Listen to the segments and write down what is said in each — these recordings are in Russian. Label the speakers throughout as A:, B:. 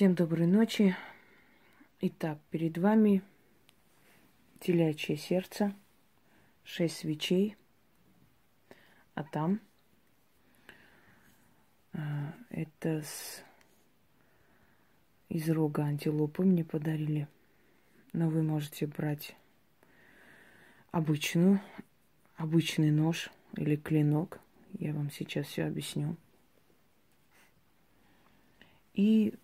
A: Всем доброй ночи. Итак, перед вами телячье сердце, шесть свечей, а там а, это с из рога антилопы мне подарили. Но вы можете брать обычную, обычный нож или клинок. Я вам сейчас все объясню. И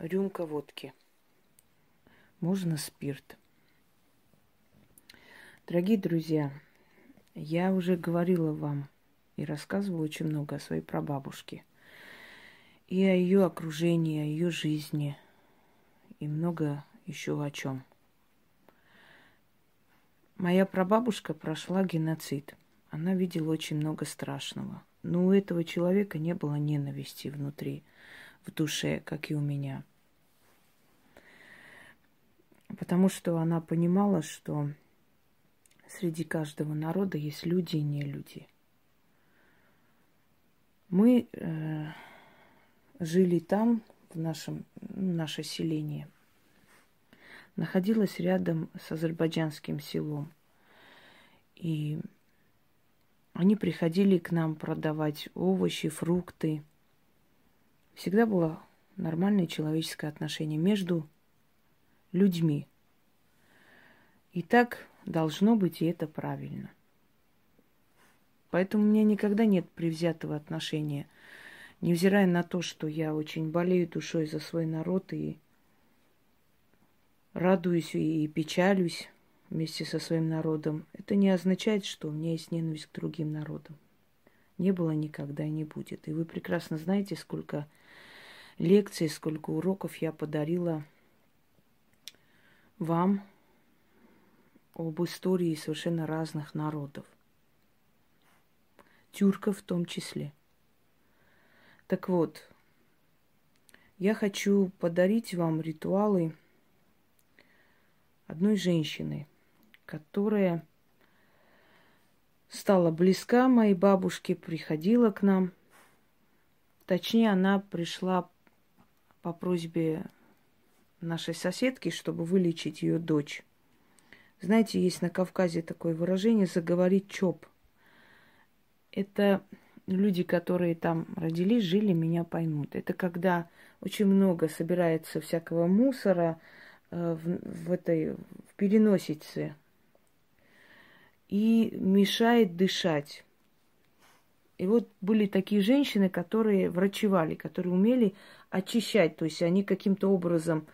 A: рюмка водки. Можно спирт. Дорогие друзья, я уже говорила вам и рассказывала очень много о своей прабабушке. И о ее окружении, о ее жизни. И много еще о чем. Моя прабабушка прошла геноцид. Она видела очень много страшного. Но у этого человека не было ненависти внутри, в душе, как и у меня. Потому что она понимала, что среди каждого народа есть люди и не люди. Мы э, жили там, в нашем, наше селение – находилась рядом с азербайджанским селом. И они приходили к нам продавать овощи, фрукты. Всегда было нормальное человеческое отношение между людьми. И так должно быть, и это правильно. Поэтому у меня никогда нет привзятого отношения, невзирая на то, что я очень болею душой за свой народ и радуюсь и печалюсь вместе со своим народом, это не означает, что у меня есть ненависть к другим народам. Не было никогда и не будет. И вы прекрасно знаете, сколько лекций, сколько уроков я подарила вам об истории совершенно разных народов. Тюрков в том числе. Так вот, я хочу подарить вам ритуалы – одной женщины, которая стала близка моей бабушке, приходила к нам. Точнее, она пришла по просьбе нашей соседки, чтобы вылечить ее дочь. Знаете, есть на Кавказе такое выражение «заговорить чоп». Это люди, которые там родились, жили, меня поймут. Это когда очень много собирается всякого мусора, Э, в, в этой в переносице и мешает дышать. И вот были такие женщины, которые врачевали, которые умели очищать, то есть они каким-то образом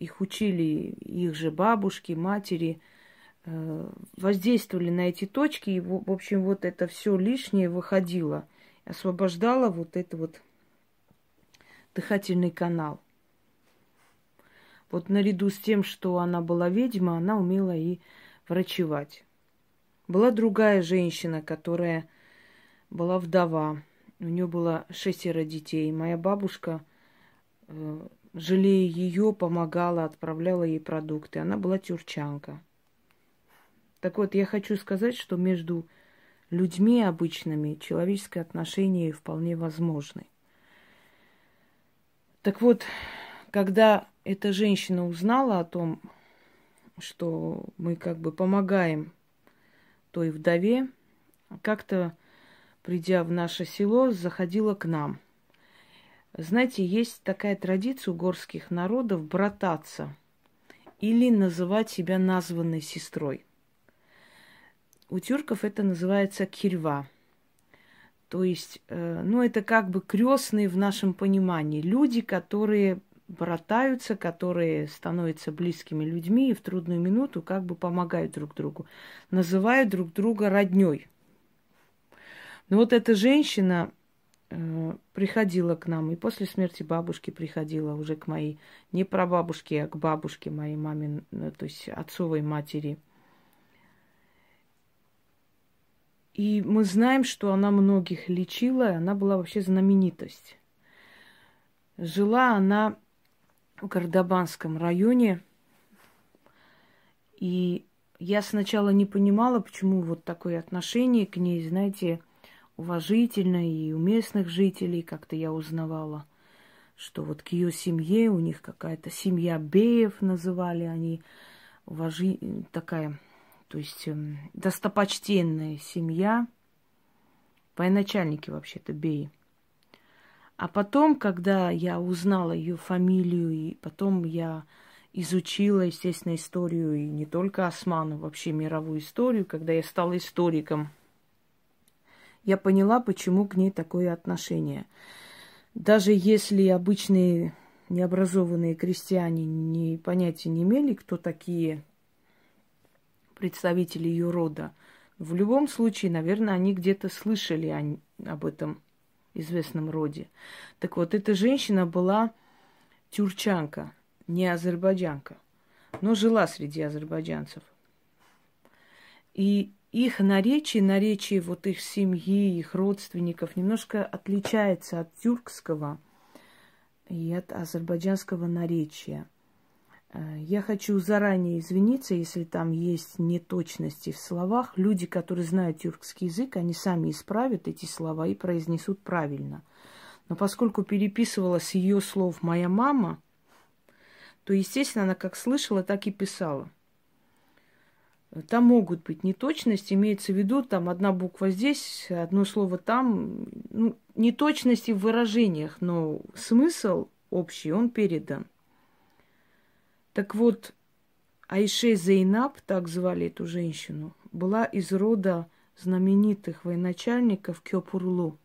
A: их учили, их же бабушки, матери, э, воздействовали на эти точки, и, в общем, вот это все лишнее выходило, освобождало вот этот вот дыхательный канал – вот наряду с тем, что она была ведьма, она умела и врачевать. Была другая женщина, которая была вдова. У нее было шестеро детей. Моя бабушка, э, жалея ее, помогала, отправляла ей продукты. Она была тюрчанка. Так вот, я хочу сказать, что между людьми обычными человеческое отношение вполне возможны. Так вот, когда эта женщина узнала о том, что мы как бы помогаем той вдове, как-то, придя в наше село, заходила к нам. Знаете, есть такая традиция у горских народов брататься или называть себя названной сестрой. У тюрков это называется кирва. То есть, э, ну, это как бы крестные в нашем понимании. Люди, которые братаются, которые становятся близкими людьми и в трудную минуту как бы помогают друг другу, называют друг друга родней. Но вот эта женщина приходила к нам, и после смерти бабушки приходила уже к моей, не прабабушке, а к бабушке моей маме, э, то есть отцовой матери. И мы знаем, что она многих лечила, она была вообще знаменитость. Жила она в Гордобанском районе. И я сначала не понимала, почему вот такое отношение к ней, знаете, уважительное и у местных жителей, как-то я узнавала, что вот к ее семье, у них какая-то семья Беев называли они, уважи, такая, то есть эм, достопочтенная семья, военачальники вообще-то Беи. А потом, когда я узнала ее фамилию, и потом я изучила, естественно, историю, и не только Осману, вообще мировую историю, когда я стала историком, я поняла, почему к ней такое отношение – даже если обычные необразованные крестьяне не, понятия не имели, кто такие представители ее рода, в любом случае, наверное, они где-то слышали о, об этом известном роде. Так вот, эта женщина была тюрчанка, не азербайджанка, но жила среди азербайджанцев. И их наречие, наречие вот их семьи, их родственников немножко отличается от тюркского и от азербайджанского наречия. Э, я хочу заранее извиниться, если там есть неточности в словах. Люди, которые знают тюркский язык, они сами исправят эти слова и произнесут правильно. Но поскольку переписывала с ее слов моя мама, то, естественно, она как слышала, так и писала – там могут быть неточности, имеется в виду, там одна буква здесь, одно слово там. Ну, неточности в выражениях, но смысл общий, он передан. Так вот, Айше Зейнаб, так звали эту женщину, была из рода знаменитых военачальников Кёпурлу.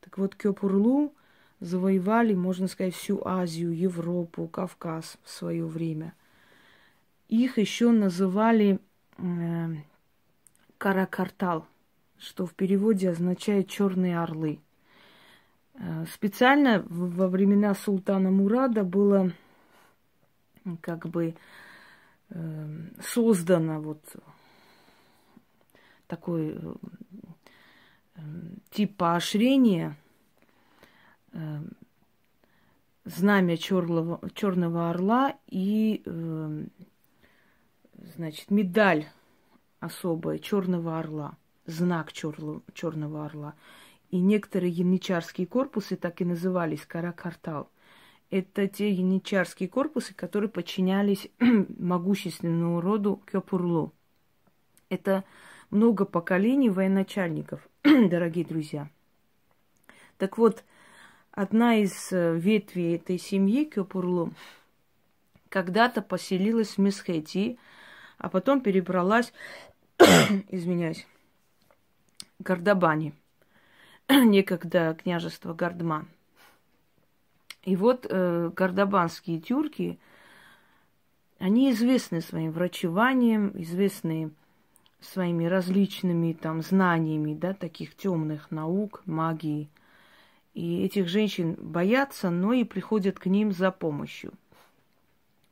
A: Так вот, Кёпурлу завоевали, можно сказать, всю Азию, Европу, Кавказ в свое время – их еще называли э, каракартал, что в переводе означает черные орлы. Э, специально во времена султана Мурада было как бы э, создано вот такой э, э тип поощрения, э, знамя черного, черного орла и э, значит, медаль особая черного орла, знак черного орла. И некоторые янычарские корпусы так и назывались каракартал. Это те янычарские корпусы, которые подчинялись могущественному роду Кёпурлу. Это много поколений военачальников, дорогие друзья. Так вот, одна из э, ветвей этой семьи Кёпурлу когда-то поселилась в Месхетии, а потом перебралась, извиняюсь, Гардабани, некогда княжество Гардман. И вот э, гардабанские тюрки, они известны своим врачеванием, известны своими различными там знаниями, да, таких темных наук, магии. И этих женщин боятся, но и приходят к ним за помощью.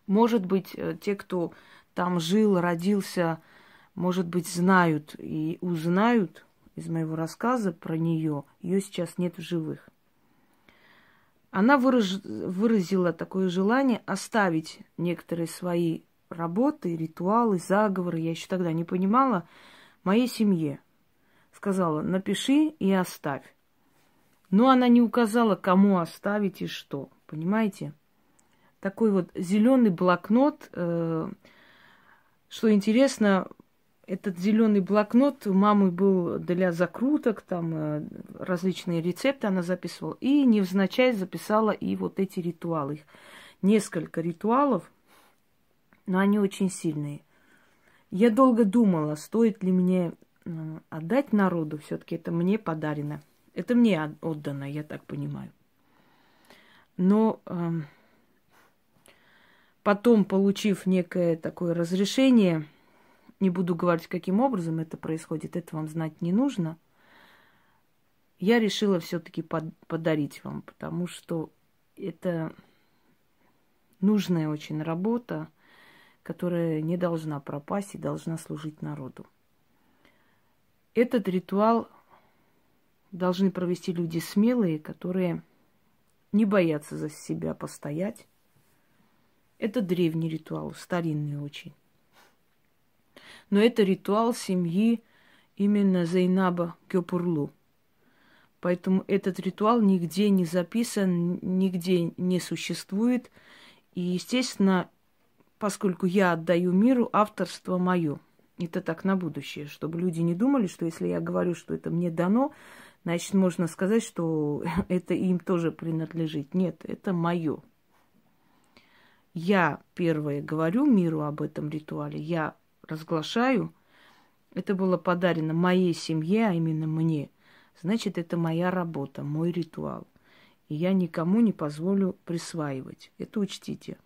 A: Может быть, э, те, кто там жил, родился, может быть, знают и узнают из моего рассказа про нее. Ее сейчас нет в живых. Она выраж... выразила такое желание оставить некоторые свои работы, ритуалы, заговоры. Я еще тогда не понимала моей семье. Сказала, напиши и оставь. Но она не указала, кому оставить и что. Понимаете? Такой вот зеленый блокнот э, что интересно, этот зеленый блокнот у мамы был для закруток, там э, различные рецепты она записывала. И невзначай записала и вот эти ритуалы. Их несколько ритуалов, но они очень сильные. Я долго думала, стоит ли мне э, отдать народу, все-таки это мне подарено. Это мне отдано, я так понимаю. Но э, Потом, получив некое такое разрешение, не буду говорить, каким образом это происходит, это вам знать не нужно, я решила все-таки под, подарить вам, потому что это нужная очень работа, которая не должна пропасть и должна служить народу. Этот ритуал должны провести люди смелые, которые не боятся за себя постоять, это древний ритуал, старинный очень. Но это ритуал семьи именно Зайнаба Кёпурлу. Поэтому этот ритуал нигде не записан, нигде не существует. И, естественно, поскольку я отдаю миру, авторство мое. Это так на будущее, чтобы люди не думали, что если я говорю, что это мне дано, значит, можно сказать, что это им тоже принадлежит. Нет, это мое. Я первое говорю миру об этом ритуале, я разглашаю. Это было подарено моей семье, а именно мне. Значит, это моя работа, мой ритуал. И я никому не позволю присваивать. Это учтите.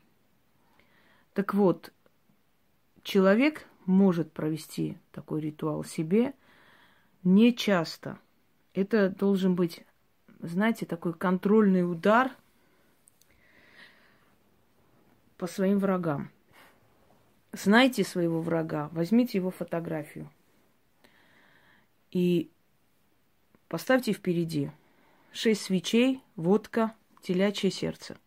A: Так вот, человек может провести такой ритуал себе не часто. Это должен быть, знаете, такой контрольный удар по своим врагам. Знайте своего врага, возьмите его фотографию и поставьте впереди шесть свечей, водка, телячье сердце.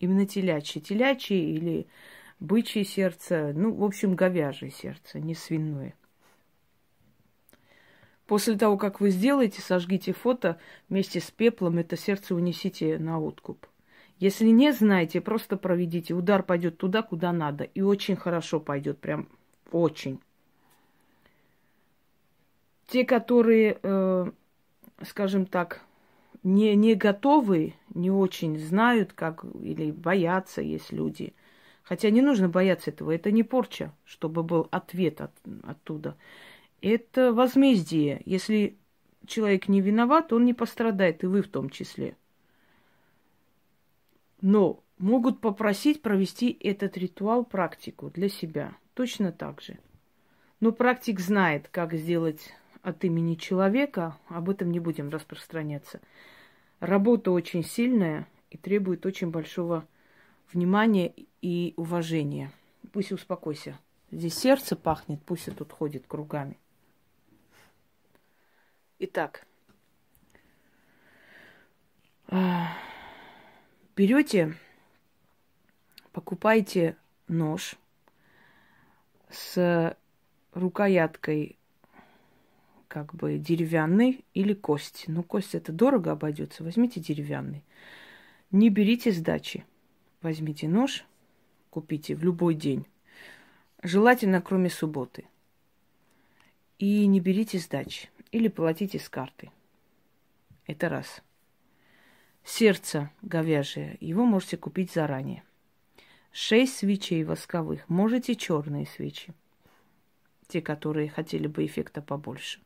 A: Именно телячье. Телячье или бычье сердце, ну, в общем, говяжье сердце, не свиное. После того, как вы сделаете, сожгите фото вместе с пеплом, это сердце унесите на откуп. Если не знаете, просто проведите. Удар пойдет туда, куда надо. И очень хорошо пойдет, прям очень. Те, которые, э, скажем так, не, не готовы, не очень знают, как, или боятся, есть люди – Хотя не нужно бояться этого. Это не порча, чтобы был ответ от, оттуда. Это возмездие. Если человек не виноват, он не пострадает, и вы в том числе. Но могут попросить провести этот ритуал практику для себя. Точно так же. Но практик знает, как сделать от имени человека. Об этом не будем распространяться. Работа очень сильная и требует очень большого внимания и уважения. Пусть успокойся. Здесь сердце пахнет, пусть и тут ходит кругами. Итак, берете, покупайте нож с рукояткой как бы деревянный или кость. Ну, кость это дорого обойдется. Возьмите деревянный. Не берите сдачи. Возьмите нож, купите в любой день. Желательно, кроме субботы. И не берите сдачи. Или платите с карты. Это раз. Сердце говяжье. Его можете купить заранее. Шесть свечей восковых. Можете черные свечи. Те, которые хотели бы эффекта побольше.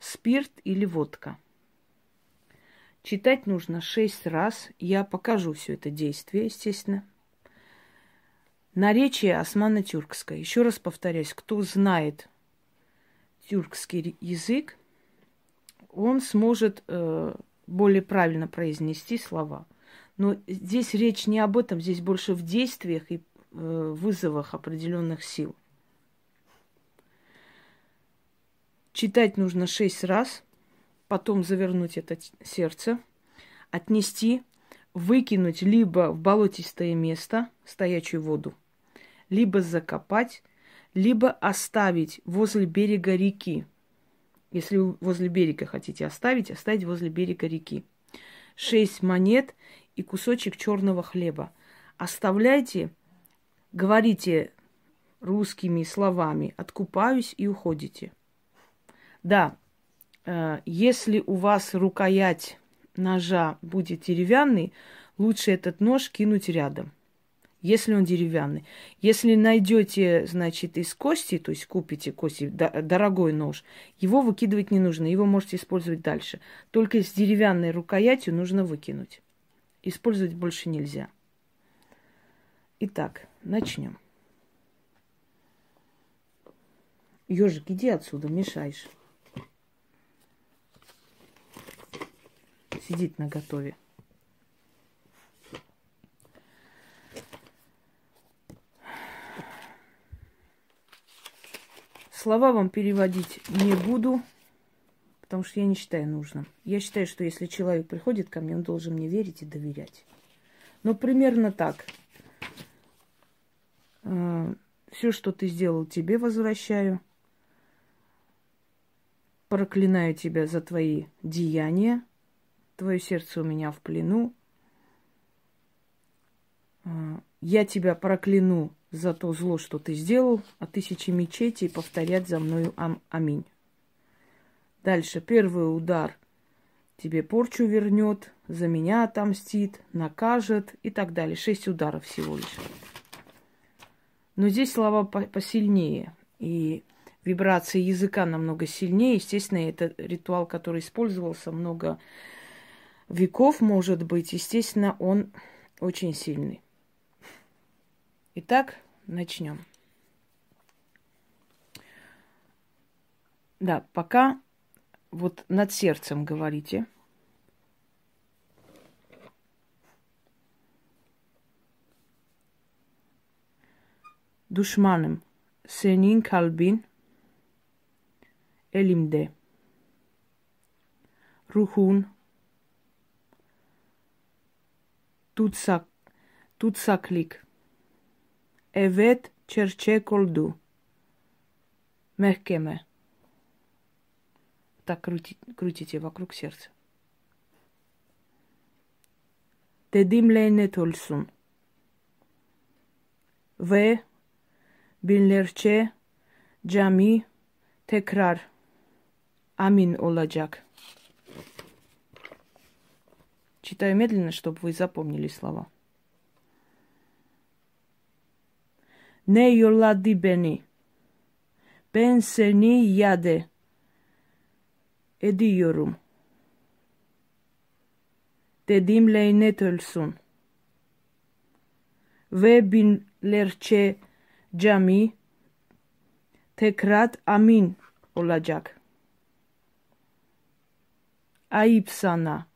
A: Спирт или водка. Читать нужно шесть раз. Я покажу все это действие, естественно. Наречие османо-тюркское. Еще раз повторяюсь, кто знает тюркский язык, он сможет э, более правильно произнести слова. Но здесь речь не об этом, здесь больше в действиях и э, вызовах определенных сил. Читать нужно шесть раз, потом завернуть это сердце, отнести, выкинуть либо в болотистое место, стоячую воду, либо закопать, либо оставить возле берега реки. Если вы возле берега хотите оставить, оставить возле берега реки. Шесть монет и кусочек черного хлеба. Оставляйте, говорите русскими словами, откупаюсь и уходите. Да, э, если у вас рукоять ножа будет деревянный, лучше этот нож кинуть рядом – если он деревянный. Если найдете, значит, из кости, то есть купите кости, дорогой нож, его выкидывать не нужно, его можете использовать дальше. Только с деревянной рукоятью нужно выкинуть. Использовать больше нельзя. Итак, начнем. Ежик, иди отсюда, мешаешь. Сидит на готове. Слова вам переводить не буду, потому что я не считаю нужным. Я считаю, что если человек приходит ко мне, он должен мне верить и доверять. Но примерно так. Э, Все, что ты сделал, тебе возвращаю. проклинаю тебя за твои деяния. Твое сердце у меня в плену. А, я тебя прокляну за то зло, что ты сделал, а тысячи мечетей повторять за мною ам аминь. Дальше первый удар тебе порчу вернет, за меня отомстит, накажет и так далее. Шесть ударов всего лишь. Но здесь слова посильнее. И вибрации языка намного сильнее. Естественно, это ритуал, который использовался много веков, может быть. Естественно, он очень сильный. Итак, начнем. Да, пока вот над сердцем говорите. Düşmanım, senin kalbin elimde. Ruhun tutsak, tutsaklik. Evet, çerçek oldu. Mehkeme. Так крути, крутите вокруг сердца. Dedim lanet olsun. Ve binlerce cami tekrar амин olacak. Читаю медленно, чтобы вы запомнили слова. Ne yolladı beni? Ben seni yade ediyorum. Dedim lanet olsun. Ve binlerce cami tekrar amin olacak. Ayıp sana,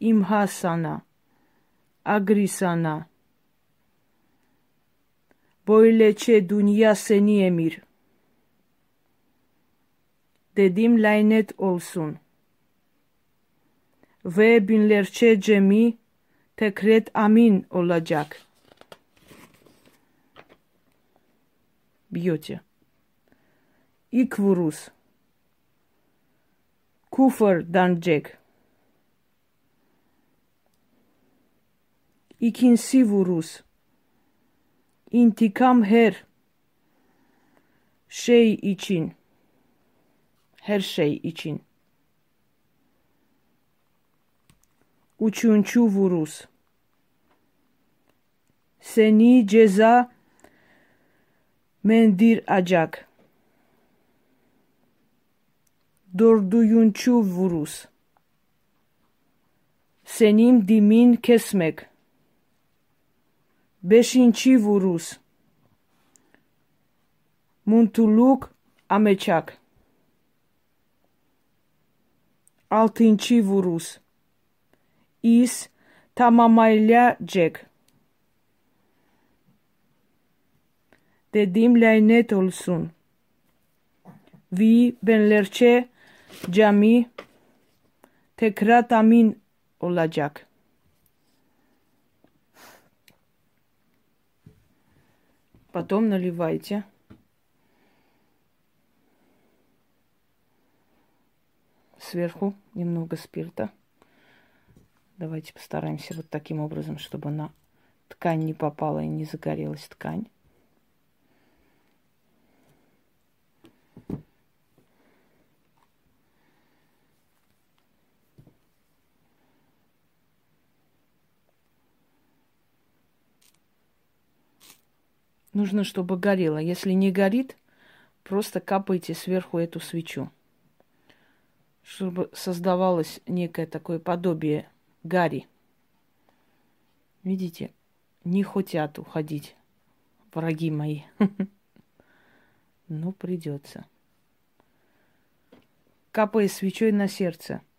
A: imha sana, agri sana. Böylece dünya seni emir. Dedim lanet olsun. Ve binlerce cemi tekret amin olacak. Biyote. İlk vurus. Kufr danacak. İkinci vurus. İntikam her şey için. Her şey için. Üçüncü vurus. Seni ceza Mendir acak. Dördüncü vurus. Senin dimin kesmek. Beşinci vurus. Muntuluk ameçak. Altıncı vurus. İz tamamlayacak. dedim lanet olsun. Vi benlerce cami tekrar tamin olacak. Потом наливайте. Сверху немного спирта. Давайте постараемся вот таким образом, чтобы на ткань не попала и не загорелась ткань. Нужно, чтобы горело. Если не горит, просто капайте сверху эту свечу, чтобы создавалось некое такое подобие гари. Видите, не хотят уходить враги мои. Ну, придется. Капая свечой на сердце –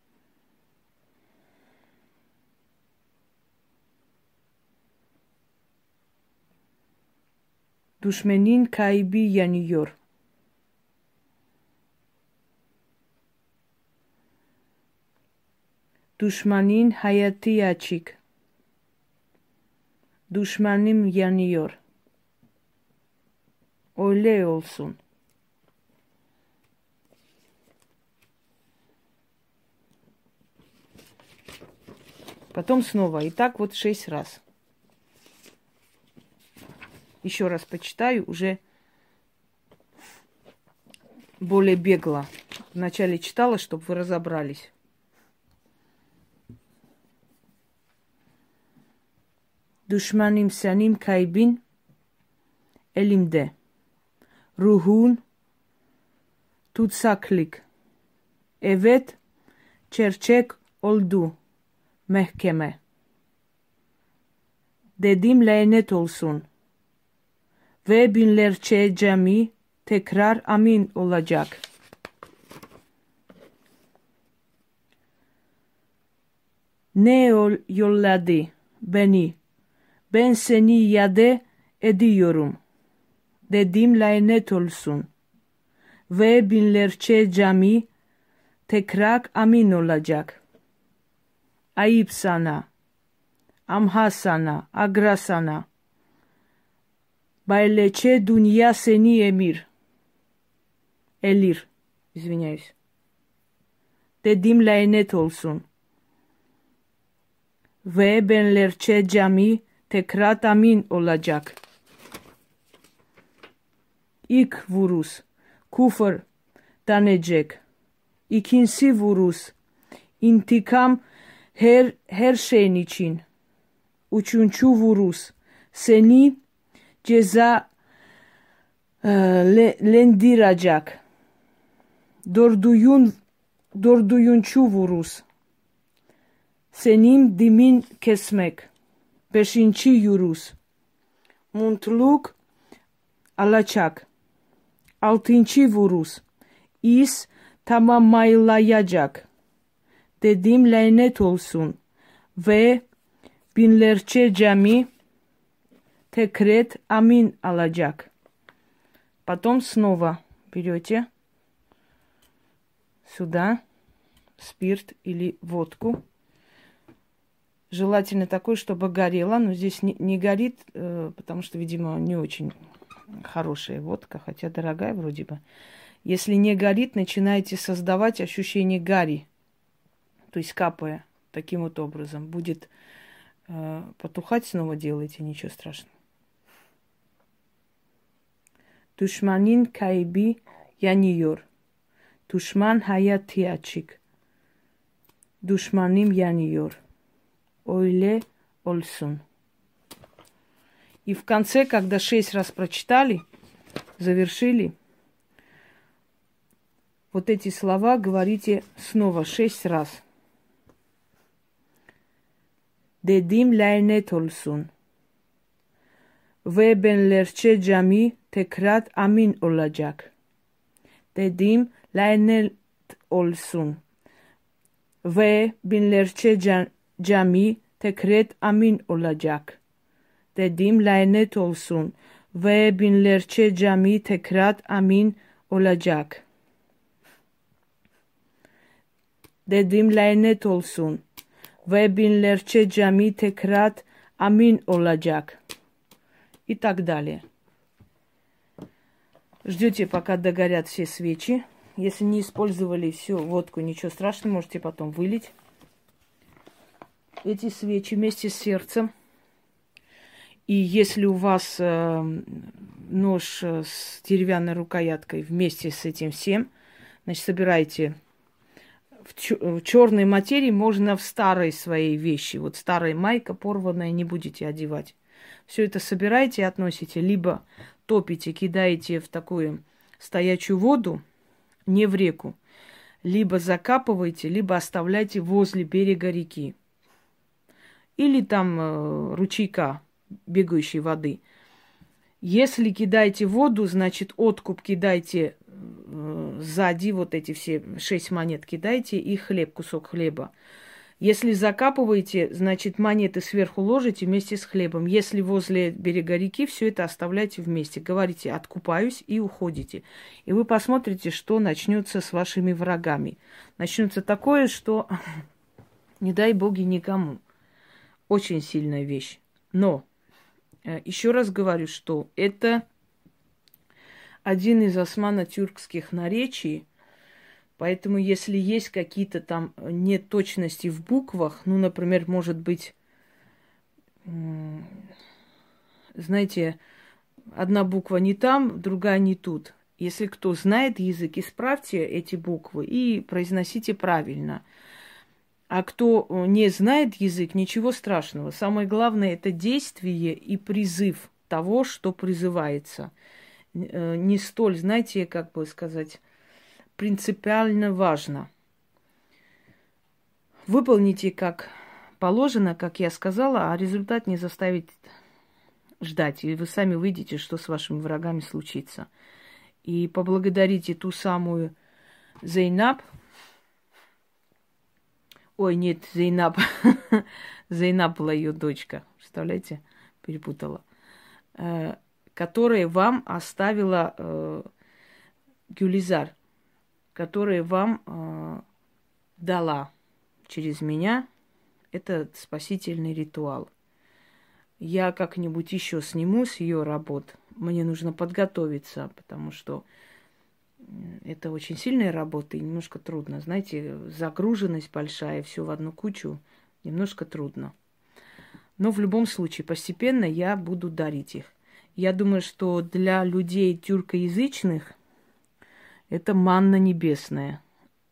A: Душменин кайби Яниор. Душманин хаяти ячик. Душманим яниёр. Öyle olsun. Потом снова. И так вот шесть раз. Еще раз почитаю, уже более бегло. Вначале читала, чтобы вы разобрались. Душманим саним кайбин элимде. Рухун Туцаклик. Evet çerçek oldu mehkeme. Dedim lanet olsun. Ve binlerce cami tekrar amin olacak. Ne yol yolladı beni? Ben seni yade ediyorum. Dedim lanet olsun. Ve binlerce cami tekrar amin olacak. Ayıp sana. Amha sana. Agra sana. Байлече dünya seni emir. Elir. Извиняюсь. Dedim lanet olsun. Ve benlerce cami tekrar amin olacak. İlk vurus, kufur danecek. İkinci vurus, intikam her, her şeyin için. Üçüncü vurus, seni ceza e. Dördüyün, dördüncü vurus, senin dimin kesmek. Beşinci yurus, mutluluk alacak. Altıncı vurus, is tamamlayacak. Dedim lanet olsun ve binlerce cami tekret амин аладжак. Потом снова берете сюда спирт или водку. Желательно такой, чтобы горело, но здесь не, не горит, э, потому что, видимо, не очень хорошая водка, хотя дорогая вроде бы. Если не горит, начинаете создавать ощущение гари, то есть капая таким вот образом. Будет э, потухать, снова делайте, ничего страшного. Kaybı yanıyor. Düşman hayatı açık. Düşmanım yanıyor. Öyle olsun. И в конце, когда шесть раз прочитали, завершили, вот эти слова говорите снова шесть раз. Dedim lanet olsun. Ve benlerce cami tekrar amin olacak. Dedim lanet olsun. Ve binlerce cami tekrar amin olacak. Dedim lanet olsun. Ve binlerce cami tekrar amin olacak. Dedim lanet olsun. Ve binlerce cami tekrar amin olacak. И так далее. Ждете, пока догорят все свечи. Если не использовали всю водку, ничего страшного, можете потом вылить. Эти свечи вместе с сердцем. И если у вас э, нож с деревянной рукояткой вместе с этим всем, значит, собирайте в, чер- в черной материи можно в старой своей вещи. Вот старая майка порванная не будете одевать. Все это собираете и относите, либо топите, кидаете в такую стоячую воду, не в реку, либо закапываете, либо оставляйте возле берега реки. Или там э, ручейка бегающей воды. Если кидаете воду, значит откуп кидайте э, сзади, вот эти все шесть монет кидайте и хлеб, кусок хлеба. Если закапываете, значит, монеты сверху ложите вместе с хлебом. Если возле берега реки, все это оставляйте вместе. Говорите, откупаюсь и уходите. И вы посмотрите, что начнется с вашими врагами. Начнется такое, что не дай боги никому. Очень сильная вещь. Но э, еще раз говорю, что это один из османо-тюркских наречий, Поэтому, если есть какие-то там неточности в буквах, ну, например, может быть, знаете, одна буква не там, другая не тут. Если кто знает язык, исправьте эти буквы и произносите правильно. А кто не знает язык, ничего страшного. Самое главное это действие и призыв того, что призывается. Э, не столь, знаете, как бы сказать, принципиально важно. Выполните как положено, как я сказала, а результат не заставить ждать. И вы сами выйдете, что с вашими врагами случится. И поблагодарите ту самую Зейнаб. Ой, нет, Зейнаб. Зейнаб была ее дочка. Представляете? Перепутала. Э, которая вам оставила э, Гюлизар которые вам э, дала через меня этот спасительный ритуал. Я как-нибудь еще сниму с ее работ. Мне нужно подготовиться, потому что это очень сильная работа и немножко трудно. Знаете, загруженность большая, все в одну кучу, немножко трудно. Но в любом случае, постепенно я буду дарить их. Я думаю, что для людей тюркоязычных – это манна небесная.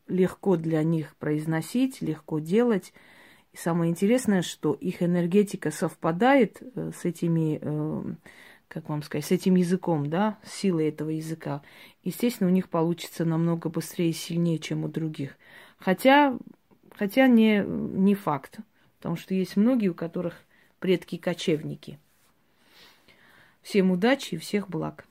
A: Легко для них произносить, легко делать. И самое интересное, что их энергетика совпадает э, с этими, э, как вам сказать, с этим языком, да, с силой этого языка. Естественно, у них получится намного быстрее и сильнее, чем у других. Хотя, хотя не, не факт, потому что есть многие, у которых предки кочевники. Всем удачи и всех благ.